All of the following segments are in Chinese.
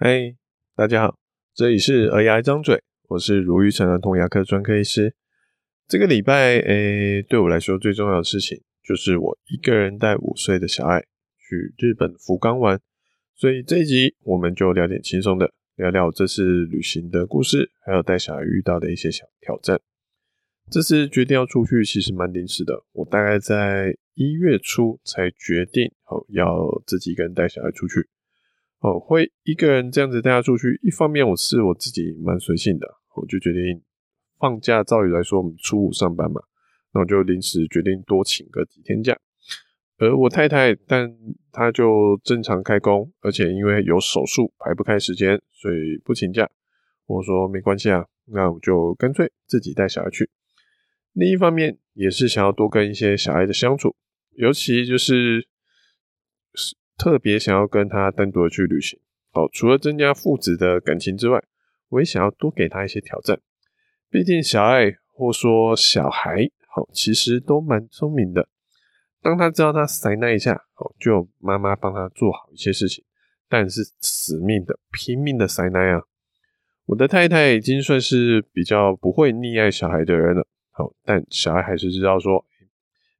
嗨大家好，这里是儿牙一张嘴，我是如玉成儿童牙科专科医师。这个礼拜，诶，对我来说最重要的事情就是我一个人带五岁的小爱去日本福冈玩，所以这一集我们就聊点轻松的，聊聊这次旅行的故事，还有带小孩遇到的一些小挑战。这次决定要出去，其实蛮临时的，我大概在一月初才决定，哦，要自己一个人带小孩出去。哦，会一个人这样子带他出去。一方面，我是我自己蛮随性的，我就决定放假。照理来说，我们初五上班嘛，那我就临时决定多请个几天假。而我太太，但她就正常开工，而且因为有手术排不开时间，所以不请假。我说没关系啊，那我就干脆自己带小孩去。另一方面，也是想要多跟一些小孩的相处，尤其就是。特别想要跟他单独的去旅行，哦，除了增加父子的感情之外，我也想要多给他一些挑战。毕竟小爱或说小孩，好，其实都蛮聪明的。当他知道他塞那一下，哦，就妈妈帮他做好一些事情，但是死命的、拼命的塞那样。我的太太已经算是比较不会溺爱小孩的人了，好，但小爱还是知道说，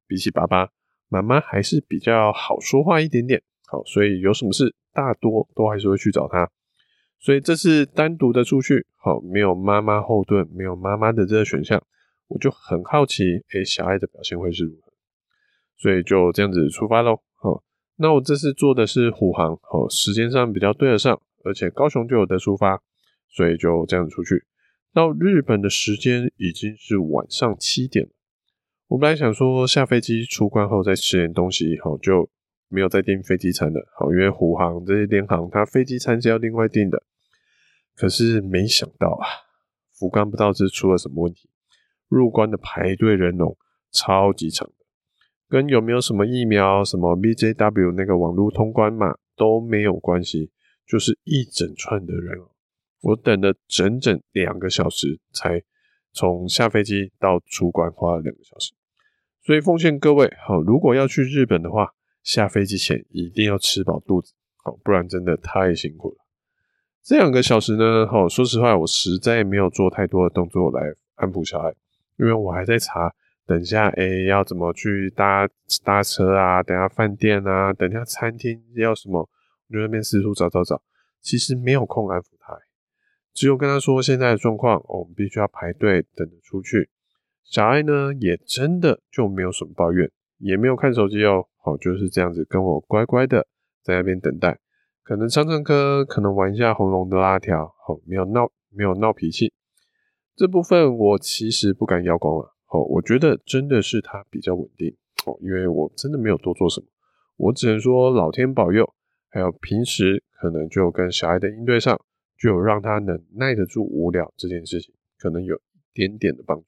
比起爸爸，妈妈还是比较好说话一点点。好，所以有什么事，大多都还是会去找他。所以这次单独的出去，好，没有妈妈后盾，没有妈妈的这个选项，我就很好奇，诶、小爱的表现会是如何？所以就这样子出发喽。好，那我这次坐的是虎航，好，时间上比较对得上，而且高雄就有的出发，所以就这样子出去。到日本的时间已经是晚上七点了。我本来想说下飞机出关后再吃点东西，好就。没有再订飞机餐的，好，因为虎航这些联航，它飞机餐是要另外订的。可是没想到啊，福冈不知道是出了什么问题，入关的排队人龙超级长，跟有没有什么疫苗、什么 BJW 那个网络通关码都没有关系，就是一整串的人，我等了整整两个小时，才从下飞机到出关花了两个小时。所以奉劝各位，好，如果要去日本的话，下飞机前一定要吃饱肚子，好，不然真的太辛苦了。这两个小时呢，好，说实话，我实在没有做太多的动作来安抚小孩，因为我还在查，等一下，哎、要怎么去搭搭车啊？等下饭店啊？等下餐厅要什么？我就那边四处找找找，其实没有空安抚他，只有跟他说现在的状况，我们必须要排队等着出去。小爱呢，也真的就没有什么抱怨，也没有看手机哦。好，就是这样子，跟我乖乖的在那边等待，可能唱唱歌，可能玩一下红龙的拉条，好，没有闹，没有闹脾气。这部分我其实不敢邀功了，好，我觉得真的是他比较稳定，哦，因为我真的没有多做什么，我只能说老天保佑，还有平时可能就跟小孩的应对上，就有让他能耐得住无聊这件事情，可能有一点点的帮助。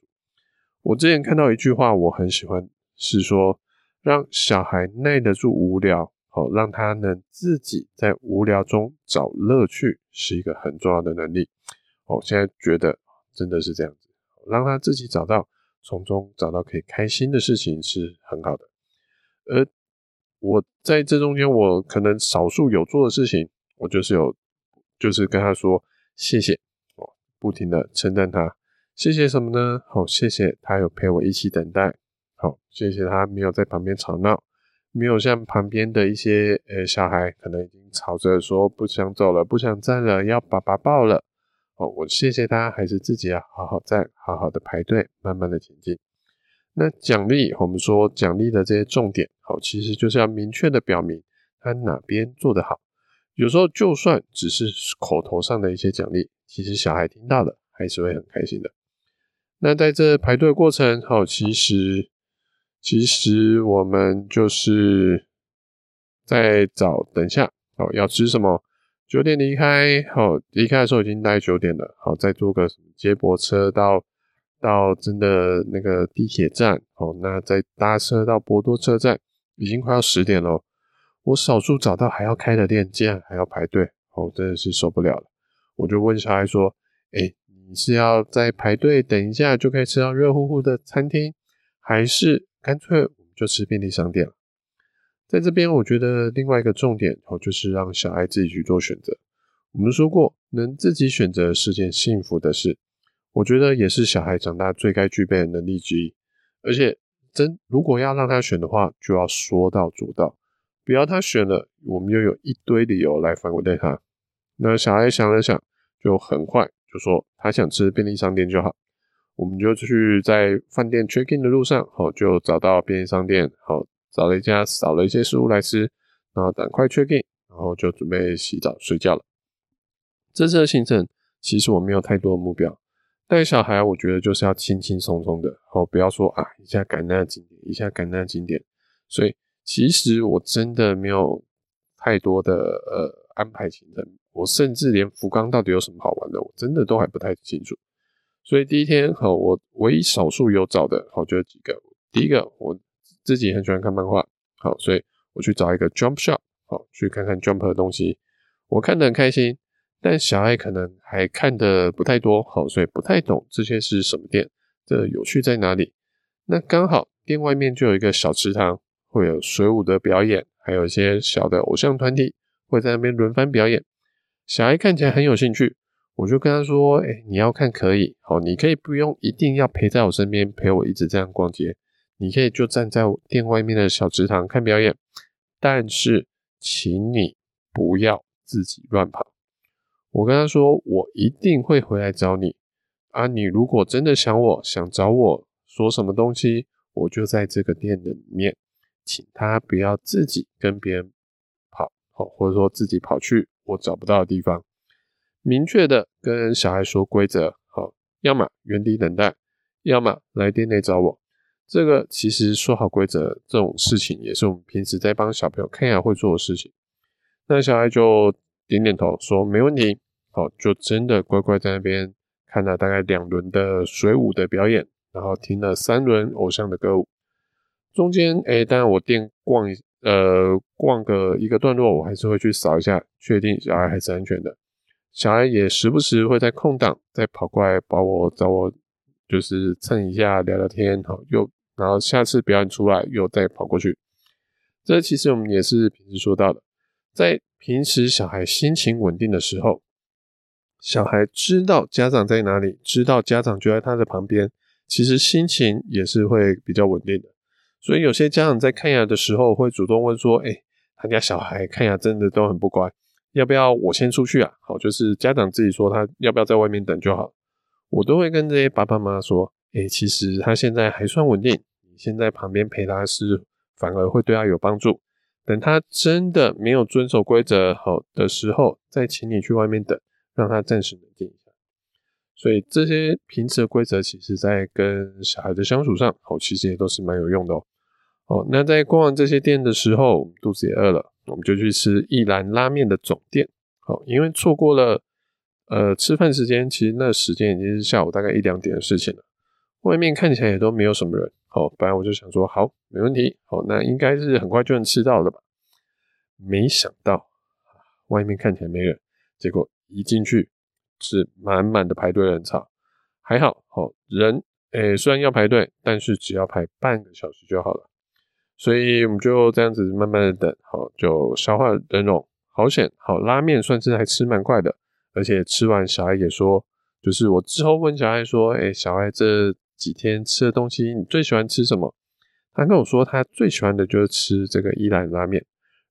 我之前看到一句话，我很喜欢，是说。让小孩耐得住无聊，好，让他能自己在无聊中找乐趣，是一个很重要的能力。我现在觉得真的是这样子，让他自己找到，从中找到可以开心的事情是很好的。而我在这中间，我可能少数有做的事情，我就是有，就是跟他说谢谢，哦，不停的称赞他，谢谢什么呢？好，谢谢他有陪我一起等待。好，谢谢他没有在旁边吵闹，没有像旁边的一些呃小孩可能已经吵着说不想走了，不想站了，要爸爸抱了。哦，我谢谢他，还是自己要好好站，好好的排队，慢慢的前进。那奖励，我们说奖励的这些重点，好，其实就是要明确的表明他哪边做得好。有时候就算只是口头上的一些奖励，其实小孩听到了还是会很开心的。那在这排队过程，好，其实。其实我们就是在找，等一下哦，要吃什么？九点离开，好，离开的时候已经大概九点了，好，再坐个接驳车到到真的那个地铁站，好，那再搭车到博多车站，已经快要十点了。我少数找到还要开的店，竟然还要排队，哦，真的是受不了了。我就问小孩说：“诶，你是要在排队等一下就可以吃到热乎乎的餐厅，还是？”干脆我们就吃便利商店了。在这边，我觉得另外一个重点哦，就是让小孩自己去做选择。我们说过，能自己选择是件幸福的事。我觉得也是小孩长大最该具备的能力之一。而且，真如果要让他选的话，就要说到做到，不要他选了，我们又有一堆理由来反对他。那小孩想了想，就很快就说他想吃便利商店就好。我们就去在饭店 check in 的路上，好，就找到便利商店，好，找了一家，扫了一些食物来吃，然后赶快 check in，然后就准备洗澡睡觉了。这次的行程其实我没有太多的目标，带小孩我觉得就是要轻轻松松的，好，不要说啊一下赶那个景点，一下赶那个景点。所以其实我真的没有太多的呃安排行程，我甚至连福冈到底有什么好玩的，我真的都还不太清楚。所以第一天好，我唯一少数有找的好就有几个。第一个我自己很喜欢看漫画，好，所以我去找一个 Jump Shop，好，去看看 Jump 的东西，我看得很开心。但小爱可能还看得不太多，好，所以不太懂这些是什么店，这有趣在哪里？那刚好店外面就有一个小池塘，会有水舞的表演，还有一些小的偶像团体会在那边轮番表演。小爱看起来很有兴趣，我就跟他说：“哎、你要看可以，好，你可以不用一定要陪在我身边，陪我一直这样逛街，你可以就站在店外面的小池塘看表演，但是请你不要自己乱跑。”我跟他说，我一定会回来找你啊！你如果真的想我，想找我说什么东西，我就在这个店的里面，请他不要自己跟别人跑，好，或者说自己跑去我找不到的地方。明确的跟小孩说规则，好，要么原地等待，要么来店内找我。这个其实说好规则这种事情，也是我们平时在帮小朋友看牙会做的事情。那小孩就。点点头说没问题，好，就真的乖乖在那边看了大概两轮的水舞的表演，然后听了三轮偶像的歌舞。中间，哎、欸，当然我店逛一呃逛个一个段落，我还是会去扫一下，确定小孩还是安全的。小孩也时不时会在空档再跑过来把我找我，就是蹭一下聊聊天，好，又然后下次表演出来又再跑过去。这其实我们也是平时说到的，在。平时小孩心情稳定的时候，小孩知道家长在哪里，知道家长就在他的旁边，其实心情也是会比较稳定的。所以有些家长在看牙的时候会主动问说：“哎、他家小孩看牙真的都很不乖，要不要我先出去啊？”好，就是家长自己说他要不要在外面等就好。我都会跟这些爸爸妈妈说：“哎、其实他现在还算稳定，你先在旁边陪他是反而会对他有帮助。”等他真的没有遵守规则好的时候，再请你去外面等，让他暂时冷静一下。所以这些平时的规则，其实在跟小孩的相处上，好，其实也都是蛮有用的哦。哦，那在逛完这些店的时候，肚子也饿了，我们就去吃一兰拉面的总店。好，因为错过了呃吃饭时间，其实那时间已经是下午大概一两点的事情了。外面看起来也都没有什么人。好，本来我就想说，好，没问题。好，那应该是很快就能吃到的吧？没想到，外面看起来没人，结果一进去是满满的排队人潮。还好，好人，诶、虽然要排队，但是只要排半个小时就好了。所以我们就这样子慢慢的等，好，就消化人龙。好险，好拉面算是还吃蛮快的，而且吃完小孩也说，就是我之后问小孩说，诶、欸，小孩这。几天吃的东西，你最喜欢吃什么？他跟我说，他最喜欢的就是吃这个一兰拉面，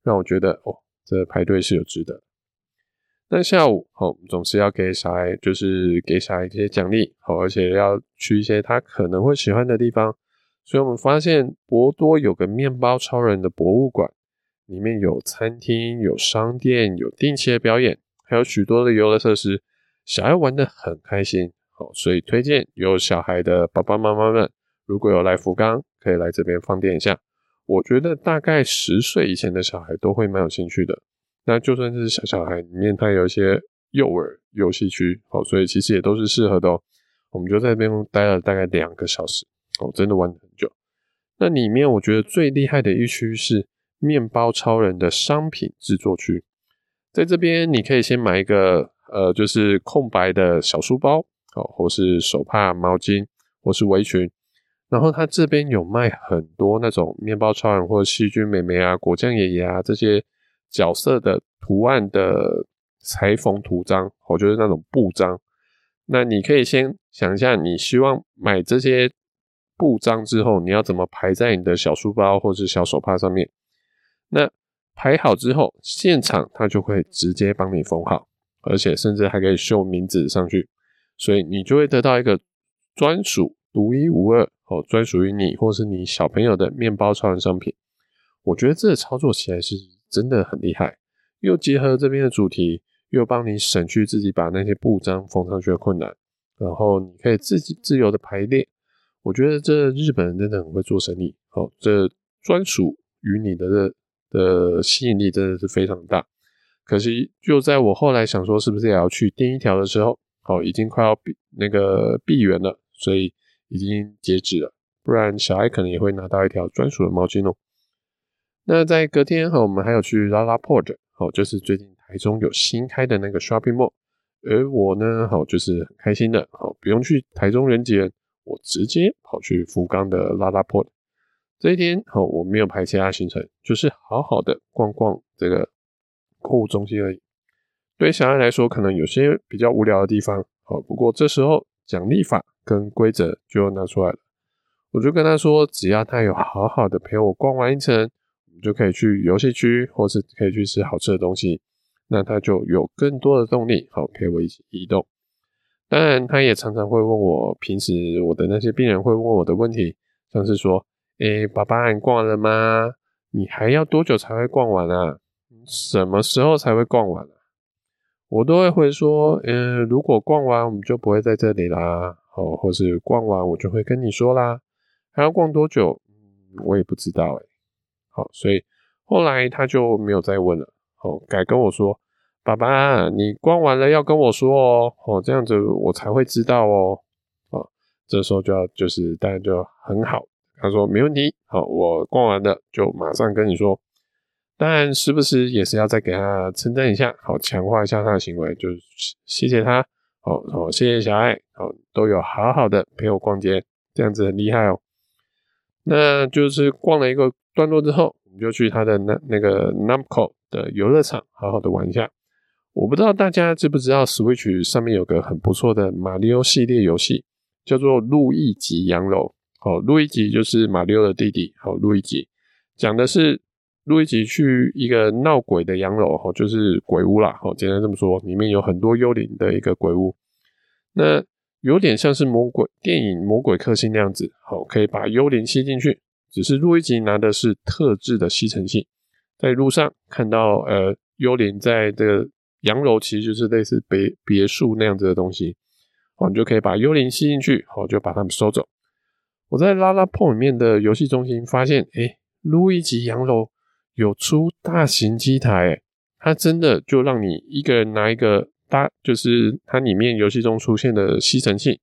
让我觉得哦，这排队是有值得。那下午，好，总是要给小孩，就是给小孩一些奖励，好，而且要去一些他可能会喜欢的地方。所以我们发现博多有个面包超人的博物馆，里面有餐厅、有商店、有定期的表演，还有许多的游乐设施，小孩玩得很开心。好所以推荐有小孩的爸爸妈妈们，如果有来福冈，可以来这边放电一下。我觉得大概十岁以前的小孩都会蛮有兴趣的。那就算是小小孩里面，它有一些幼儿游戏区，好，所以其实也都是适合的哦。我们就在这边待了大概两个小时，哦，真的玩很久。那里面我觉得最厉害的一区是面包超人的商品制作区，在这边你可以先买一个呃，就是空白的小书包。哦，或是手帕、毛巾，或是围裙，然后他这边有卖很多那种面包超人或者细菌美眉啊、果酱爷爷啊这些角色的图案的裁缝图章，哦，就是那种布章。那你可以先想一下，你希望买这些布章之后，你要怎么排在你的小书包或是小手帕上面？那排好之后，现场他就会直接帮你缝好，而且甚至还可以绣名字上去，所以你就会得到一个专属、独一无二哦，专属于你或是你小朋友的面包超人商品。我觉得这操作起来是真的很厉害，又结合这边的主题，又帮你省去自己把那些布章缝上去的困难，然后你可以自己自由的排列。我觉得这日本人真的很会做生意，哦，这专属于你的的的吸引力真的是非常大。可惜就在我后来想说是不是也要去订一条的时候，哦，已经快要闭那个闭园了，所以已经截止了，不然小爱可能也会拿到一条专属的毛巾哦。那在隔天哈，我们还有去拉拉 port，好，就是最近台中有新开的那个 shopping mall，而我呢，好，就是很开心的，好，不用去台中人挤人，我直接跑去福冈的 LaLaport。这一天，好，我没有排其他行程，就是好好的逛逛这个购物中心而已。对小爱来说，可能有些比较无聊的地方，好，不过这时候奖励法跟规则就拿出来了，我就跟他说，只要他有好好的陪我逛完一层。我们就可以去游戏区，或是可以去吃好吃的东西，那他就有更多的动力，好陪我一起移动。当然，他也常常会问我，平时我的那些病人会问我的问题，像是说：“诶，爸爸，你逛了吗？你还要多久才会逛完啊？什么时候才会逛完啊？”我都会回说：“嗯，如果逛完，我们就不会在这里啦。哦，或是逛完，我就会跟你说啦。还要逛多久？嗯，我也不知道诶。”好，所以后来他就没有再问了。哦，改跟我说：“爸爸，你逛完了要跟我说哦。哦，这样子我才会知道哦。”好，这时候就要就是当然就很好。他说：“没问题。好，我逛完了就马上跟你说。当然，时不时也是要再给他称赞一下，好，强化一下他的行为，就是谢谢他。好，好，谢谢小爱。好，都有好好的陪我逛街，这样子很厉害哦。那就是逛了一个。”段落之后，我们就去他的那那个 Namco 的游乐场，好好的玩一下。我不知道大家知不知道，Switch 上面有个很不错的马里奥系列游戏，叫做《路易吉洋楼》。好，路易吉就是马里奥的弟弟。好，路易吉讲的是路易吉去一个闹鬼的洋楼，哈，就是鬼屋啦。好，简单这么说，里面有很多幽灵的一个鬼屋。那有点像是魔鬼电影《魔鬼克星》那样子，好，可以把幽灵吸进去。只是路易吉拿的是特制的吸尘器，在路上看到呃幽灵在这个洋楼，其实就是类似别别墅那样子的东西，哦，你就可以把幽灵吸进去，好，就把它们收走。我在拉拉碰里面的游戏中心发现，诶，路易吉洋楼有出大型机台，它真的就让你一个人拿一个大，就是它里面游戏中出现的吸尘器，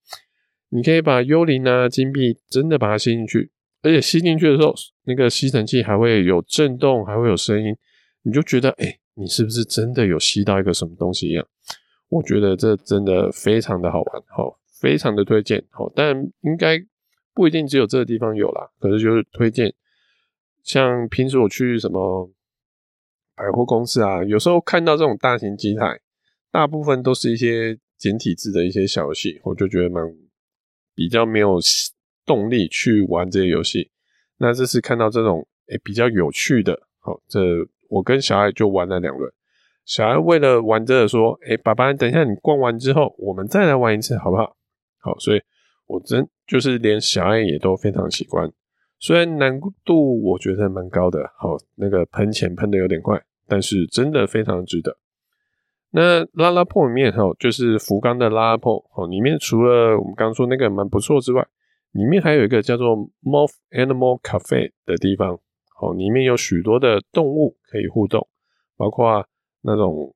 你可以把幽灵啊金币真的把它吸进去。而且吸进去的时候，那个吸尘器还会有震动，还会有声音，你就觉得，哎、你是不是真的有吸到一个什么东西一样？我觉得这真的非常的好玩，好，非常的推荐，好，但应该不一定只有这个地方有啦，可是就是推荐。像平时我去什么百货公司啊，有时候看到这种大型机台，大部分都是一些简体字的一些小游戏，我就觉得蛮比较没有。动力去玩这些游戏，那这次看到这种诶、比较有趣的，好，这我跟小爱就玩了两轮。小爱为了玩这个说：“诶、爸爸，等一下你逛完之后，我们再来玩一次，好不好？”好，所以我真就是连小爱也都非常喜欢。虽然难度我觉得蛮高的，好，那个喷钱喷的有点快，但是真的非常值得。那拉拉破里面哈，就是福冈的拉拉破，哦，里面除了我们刚说那个蛮不错之外，里面还有一个叫做 Moth Animal Cafe 的地方，哦，里面有许多的动物可以互动，包括那种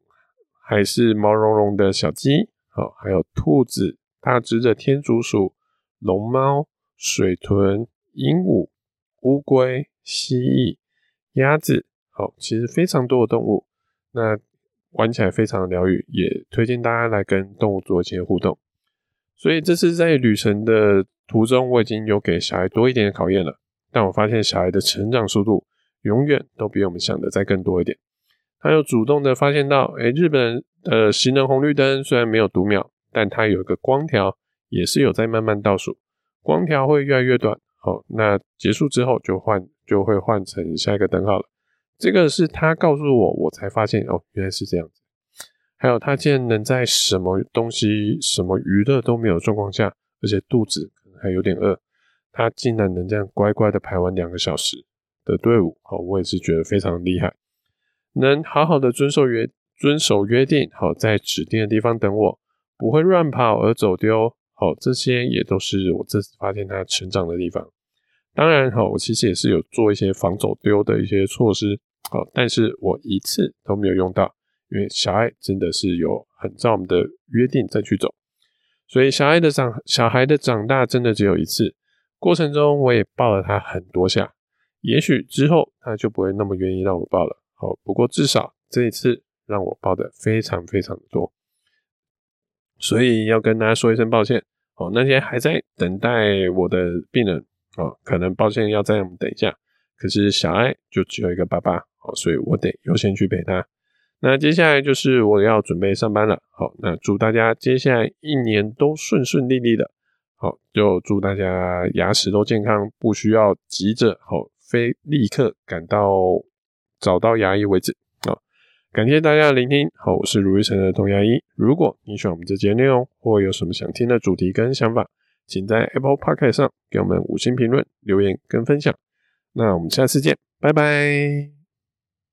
还是毛茸茸的小鸡，好，还有兔子、大只的天竺鼠、龙猫、水豚、鹦鹉、乌龟、蜥蜴、鸭子，好，其实非常多的动物，那玩起来非常的疗愈，也推荐大家来跟动物做一些互动。所以这次在旅程的途中，我已经有给小孩多一点的考验了，但我发现小孩的成长速度永远都比我们想的再更多一点。他又主动的发现到，诶，日本的，行人红绿灯虽然没有读秒，但它有一个光条，也是有在慢慢倒数，光条会越来越短。好，那结束之后就换，就会换成下一个灯号了。这个是他告诉我，我才发现哦，原来是这样子。还有，他竟然能在什么东西、什么娱乐都没有状况下，而且肚子可能还有点饿，他竟然能这样乖乖的排完两个小时的队伍。好，我也是觉得非常厉害，能好好的遵守约遵守约定，好，在指定的地方等我，不会乱跑而走丢。好，这些也都是我这次发现他成长的地方。当然，好，我其实也是有做一些防走丢的一些措施。好，但是我一次都没有用到，因为小爱真的是有很照我们的约定再去走，所以小爱的长小孩的长大真的只有一次，过程中我也抱了他很多下，也许之后他就不会那么愿意让我抱了。好，不过至少这一次让我抱的非常非常的多，所以要跟大家说一声抱歉。好，那些还在等待我的病人，哦，可能抱歉要再等一下，可是小爱就只有一个爸爸。好，所以我得优先去陪他。那接下来就是我要准备上班了。好，那祝大家接下来一年都顺顺利利的。好，就祝大家牙齿都健康，不需要急着好，非立刻赶到找到牙医为止。好，感谢大家的聆听。好，我是如意城的童牙医。如果你喜欢我们这节内容，或有什么想听的主题跟想法，请在 Apple Podcast 上给我们五星评论、留言跟分享。那我们下次见，拜拜。